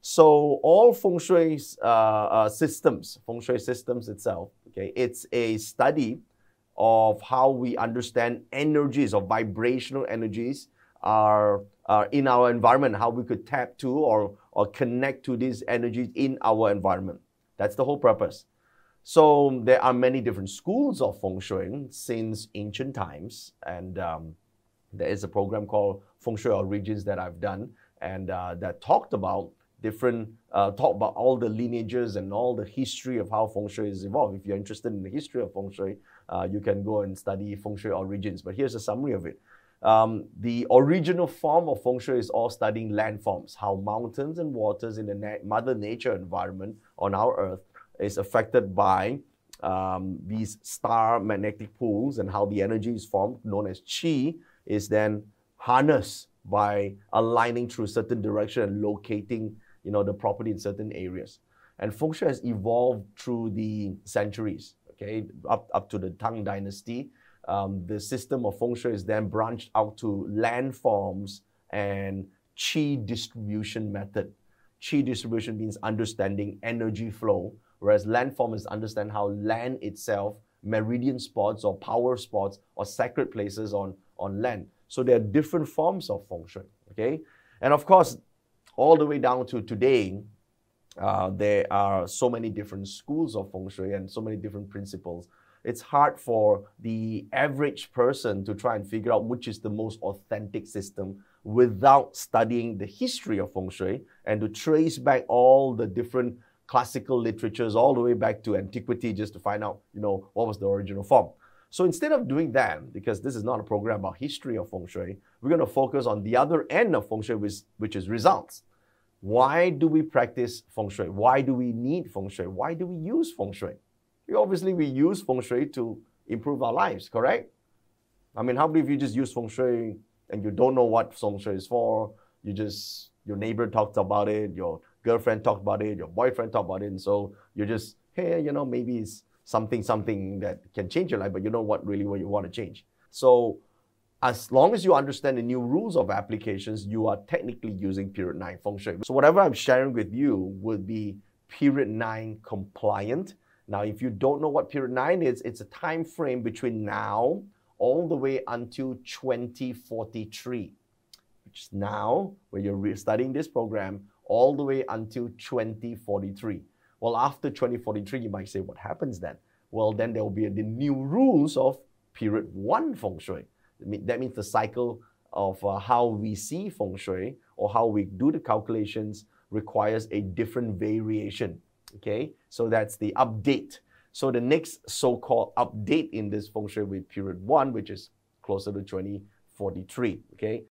So all feng shui uh, uh, systems, feng shui systems itself, okay, it's a study of how we understand energies or vibrational energies are, are in our environment, how we could tap to or, or connect to these energies in our environment. That's the whole purpose. So there are many different schools of feng shui since ancient times, and um, there is a program called Feng Shui Origins that I've done, and uh, that talked about different uh, talk about all the lineages and all the history of how feng shui is evolved. If you're interested in the history of feng shui, uh, you can go and study feng shui origins. But here's a summary of it. Um, the original form of feng shui is all studying landforms, how mountains and waters in the na- mother nature environment on our earth is affected by um, these star magnetic pools and how the energy is formed, known as chi, is then harnessed by aligning through certain direction and locating you know, the property in certain areas. And feng shui has evolved through the centuries, okay, up, up to the Tang Dynasty. Um, the system of feng shui is then branched out to landforms and qi distribution method. Qi distribution means understanding energy flow, whereas landform is understand how land itself, meridian spots or power spots or sacred places on, on land. So there are different forms of feng shui, okay? And of course, all the way down to today, uh, there are so many different schools of feng shui and so many different principles. It's hard for the average person to try and figure out which is the most authentic system without studying the history of feng shui and to trace back all the different classical literatures all the way back to antiquity just to find out, you know, what was the original form. So instead of doing that, because this is not a program about history of feng shui, we're going to focus on the other end of feng shui, which, which is results. Why do we practice feng shui? Why do we need feng shui? Why do we use feng shui? Obviously, we use feng shui to improve our lives, correct? I mean, how many of you just use feng shui and you don't know what feng shui is for? You just, your neighbor talked about it, your girlfriend talked about it, your boyfriend talked about it, and so you're just, hey, you know, maybe it's something, something that can change your life, but you know what really what you want to change. So as long as you understand the new rules of applications, you are technically using period 9 feng shui. So whatever I'm sharing with you would be period 9 compliant. Now, if you don't know what period 9 is, it's a time frame between now all the way until 2043, which is now, where you're studying this program, all the way until 2043. Well, after 2043, you might say, what happens then? Well, then there will be the new rules of period 1 feng shui. That means the cycle of uh, how we see feng shui or how we do the calculations requires a different variation. Okay, so that's the update. So the next so-called update in this feng shui with period one, which is closer to 2043. Okay,